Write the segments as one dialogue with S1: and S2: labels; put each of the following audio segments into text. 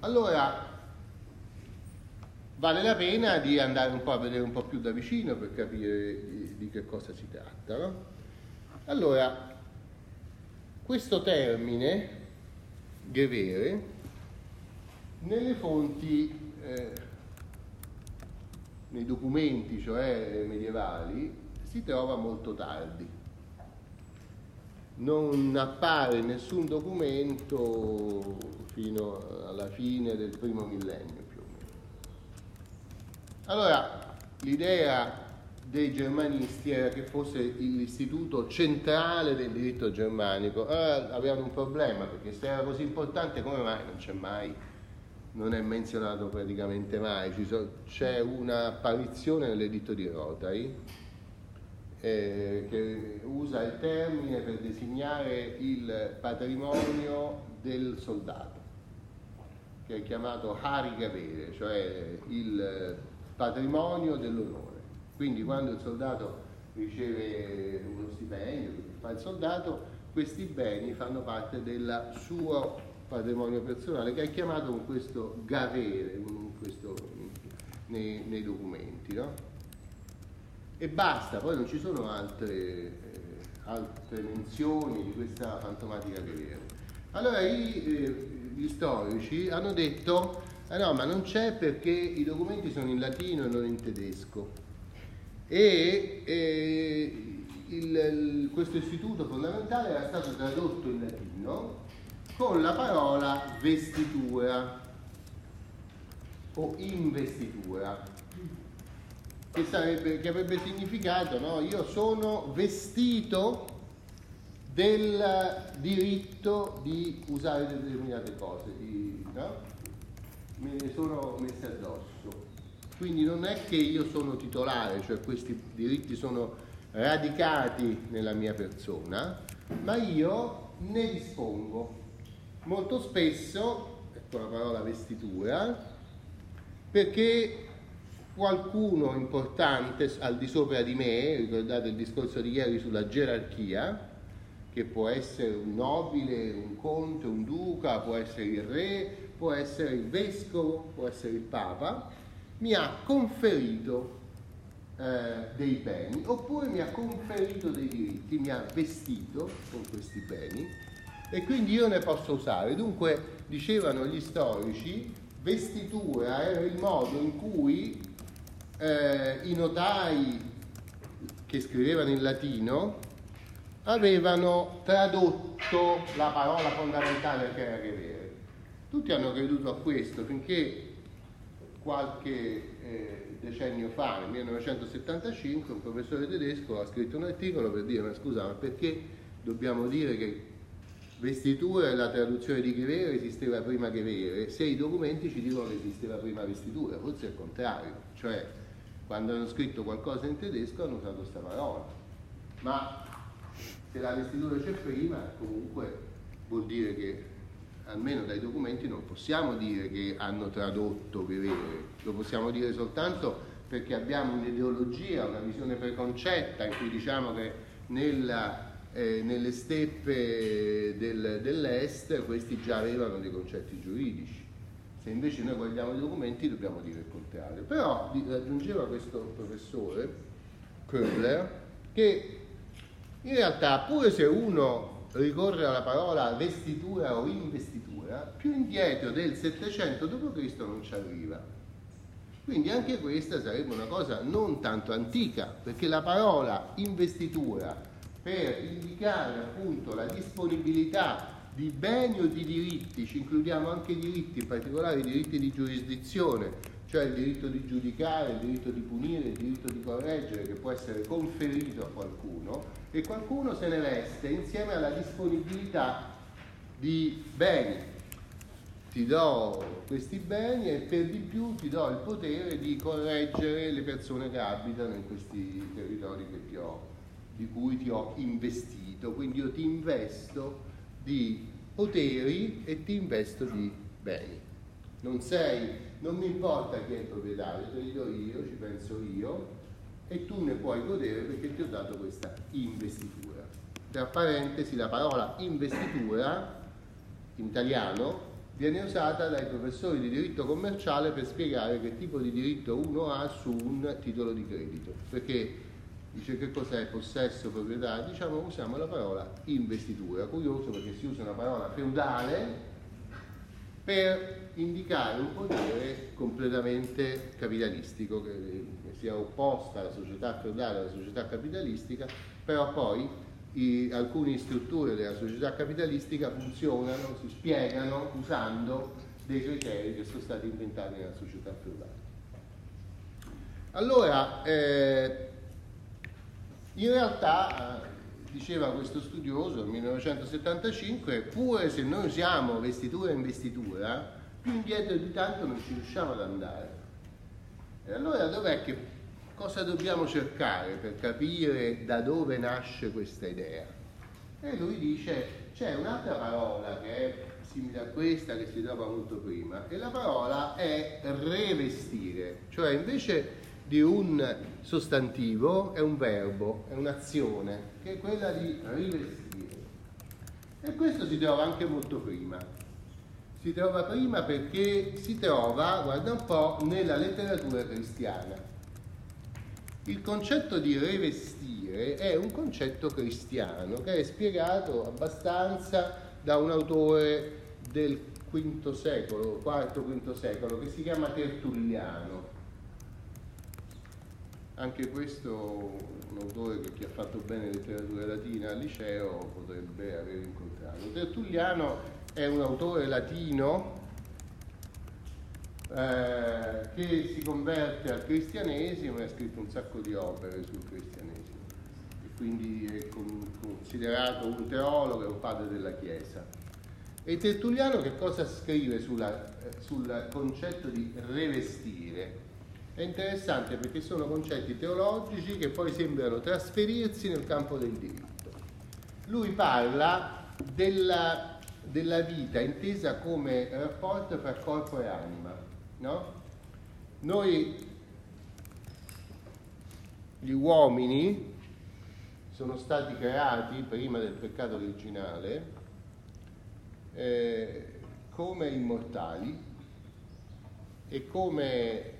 S1: Allora, vale la pena di andare un po' a vedere un po' più da vicino per capire di, di che cosa si tratta. No? Allora, questo termine, gevere, nelle fonti, eh, nei documenti, cioè medievali, si trova molto tardi non appare nessun documento fino alla fine del primo millennio più o meno. Allora, l'idea dei germanisti era che fosse l'istituto centrale del diritto germanico. Allora avevano un problema perché se era così importante come mai non c'è mai, non è menzionato praticamente mai, c'è un'apparizione nell'editto di Rotary eh, che usa il termine per designare il patrimonio del soldato, che è chiamato Harigavere, cioè il patrimonio dell'onore. Quindi quando il soldato riceve uno stipendio, fa il soldato, questi beni fanno parte del suo patrimonio personale che è chiamato con questo gavere questo, nei, nei documenti. No? E basta, poi non ci sono altre, eh, altre menzioni di questa fantomatica guerriera. Allora i, eh, gli storici hanno detto, eh no, ma non c'è perché i documenti sono in latino e non in tedesco. E eh, il, il, questo istituto fondamentale era stato tradotto in latino con la parola vestitura o investitura che, sarebbe, che avrebbe significato no? io sono vestito del diritto di usare determinate cose, di, no? me ne sono messe addosso. Quindi non è che io sono titolare, cioè questi diritti sono radicati nella mia persona, ma io ne dispongo. Molto spesso, ecco la parola vestitura, perché qualcuno importante al di sopra di me, ricordate il discorso di ieri sulla gerarchia, che può essere un nobile, un conte, un duca, può essere il re, può essere il vescovo, può essere il papa, mi ha conferito eh, dei beni oppure mi ha conferito dei diritti, mi ha vestito con questi beni e quindi io ne posso usare. Dunque, dicevano gli storici, vestitura era il modo in cui eh, i notai che scrivevano in latino avevano tradotto la parola fondamentale che era revere. Tutti hanno creduto a questo finché qualche eh, decennio fa, nel 1975, un professore tedesco ha scritto un articolo per dire ma scusa, ma perché dobbiamo dire che vestitura e la traduzione di Chevere esisteva prima Chevere, se i documenti ci dicono che esisteva prima vestitura, forse è il contrario, cioè quando hanno scritto qualcosa in tedesco hanno usato questa parola. Ma se la vestitura c'è prima, comunque vuol dire che almeno dai documenti non possiamo dire che hanno tradotto Guerrero, lo possiamo dire soltanto perché abbiamo un'ideologia, una visione preconcetta in cui diciamo che nella, eh, nelle steppe del, dell'est questi già avevano dei concetti giuridici. Se invece noi guardiamo i documenti dobbiamo dire il contrario. Però aggiungeva questo professore, Köhler, che in realtà pure se uno ricorre alla parola vestitura o investitura, più indietro del 700 d.C. non ci arriva. Quindi anche questa sarebbe una cosa non tanto antica, perché la parola investitura per indicare appunto la disponibilità di beni o di diritti, ci includiamo anche i diritti, in particolare i diritti di giurisdizione, cioè il diritto di giudicare, il diritto di punire, il diritto di correggere che può essere conferito a qualcuno e qualcuno se ne veste insieme alla disponibilità di beni. Ti do questi beni e per di più ti do il potere di correggere le persone che abitano in questi territori ho, di cui ti ho investito. Quindi io ti investo di poteri e ti investo di beni. Non sei, non mi importa chi è il proprietario, te li do io, ci penso io e tu ne puoi godere perché ti ho dato questa investitura. Tra parentesi la parola investitura in italiano viene usata dai professori di diritto commerciale per spiegare che tipo di diritto uno ha su un titolo di credito. Perché dice che cos'è possesso, proprietà, diciamo usiamo la parola investitura. Curioso perché si usa una parola feudale per indicare un potere completamente capitalistico, che sia opposta alla società feudale alla società capitalistica, però poi i, alcune strutture della società capitalistica funzionano, si spiegano usando dei criteri che sono stati inventati nella società feudale. Allora, eh, in realtà, eh, diceva questo studioso nel 1975, pure se noi usiamo vestitura e investitura, più indietro di tanto non ci riusciamo ad andare. E allora dov'è che cosa dobbiamo cercare per capire da dove nasce questa idea? E lui dice c'è un'altra parola che è simile a questa che si trova molto prima e la parola è revestire, cioè invece di un sostantivo è un verbo, è un'azione, che è quella di rivestire. E questo si trova anche molto prima. Si trova prima perché si trova, guarda un po', nella letteratura cristiana. Il concetto di rivestire è un concetto cristiano che è spiegato abbastanza da un autore del V secolo, IV-V secolo, che si chiama Tertulliano. Anche questo un autore che chi ha fatto bene letteratura latina al liceo potrebbe aver incontrato. Tertulliano è un autore latino eh, che si converte al cristianesimo e ha scritto un sacco di opere sul cristianesimo e quindi è considerato un teologo e un padre della Chiesa. E Tertulliano che cosa scrive sulla, eh, sul concetto di revestire? È interessante perché sono concetti teologici che poi sembrano trasferirsi nel campo del diritto. Lui parla della, della vita intesa come rapporto tra corpo e anima no? Noi, gli uomini, sono stati creati prima del peccato originale eh, come immortali e come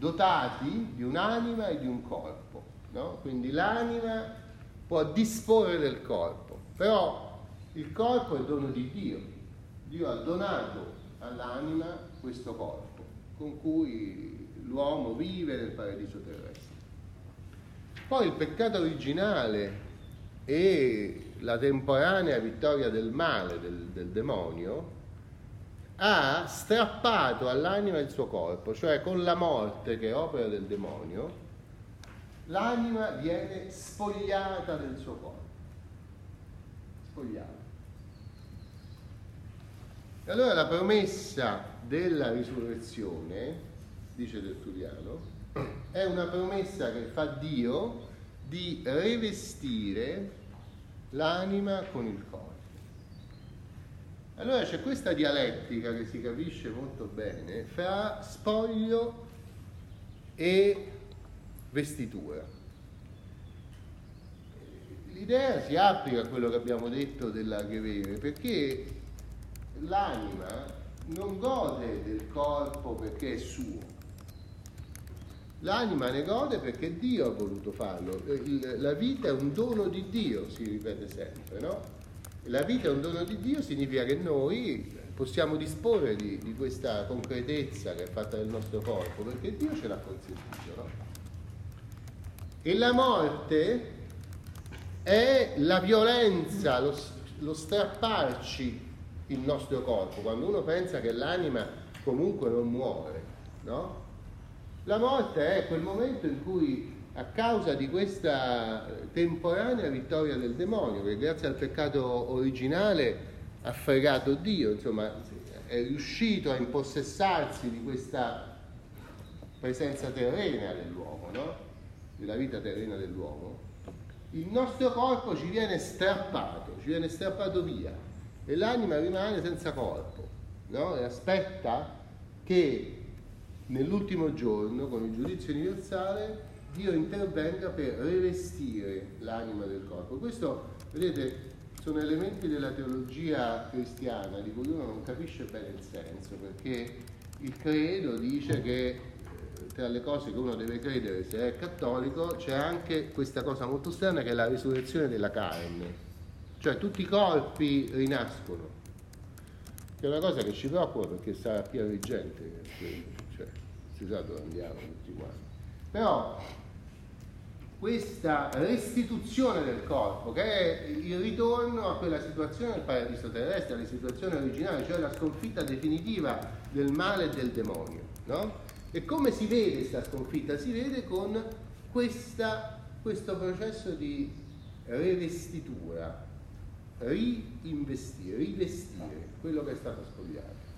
S1: dotati di un'anima e di un corpo. No? Quindi l'anima può disporre del corpo, però il corpo è dono di Dio. Dio ha donato all'anima questo corpo con cui l'uomo vive nel paradiso terrestre. Poi il peccato originale e la temporanea vittoria del male, del, del demonio, ha strappato all'anima il suo corpo, cioè con la morte che è opera del demonio, l'anima viene spogliata del suo corpo. Spogliata. E allora la promessa della risurrezione, dice Tertulliano, è una promessa che fa Dio di rivestire l'anima con il corpo. Allora c'è questa dialettica che si capisce molto bene fra spoglio e vestitura. L'idea si applica a quello che abbiamo detto dell'agrevere, perché l'anima non gode del corpo perché è suo. L'anima ne gode perché Dio ha voluto farlo. La vita è un dono di Dio, si ripete sempre, no? La vita è un dono di Dio significa che noi possiamo disporre di, di questa concretezza che è fatta del nostro corpo, perché Dio ce l'ha consentito, no? E la morte è la violenza, lo, lo strapparci il nostro corpo, quando uno pensa che l'anima comunque non muore, no? La morte è quel momento in cui a causa di questa temporanea vittoria del demonio, che grazie al peccato originale ha fregato Dio, insomma, è riuscito a impossessarsi di questa presenza terrena dell'uomo, no? della vita terrena dell'uomo, il nostro corpo ci viene strappato, ci viene strappato via e l'anima rimane senza corpo no? e aspetta che nell'ultimo giorno, con il giudizio universale, Dio intervenga per rivestire l'anima del corpo. Questo, vedete, sono elementi della teologia cristiana di cui uno non capisce bene il senso, perché il credo dice che eh, tra le cose che uno deve credere se è cattolico c'è anche questa cosa molto strana che è la risurrezione della carne, cioè tutti i corpi rinascono, che è una cosa che ci preoccupa perché sarà pieno di gente, cioè, si sa dove andiamo tutti quanti. Però questa restituzione del corpo, che è il ritorno a quella situazione del paradiso terrestre, alla situazione originale, cioè la sconfitta definitiva del male e del demonio. No? E come si vede questa sconfitta? Si vede con questa, questo processo di rivestitura, reinvestire, rivestire quello che è stato spogliato.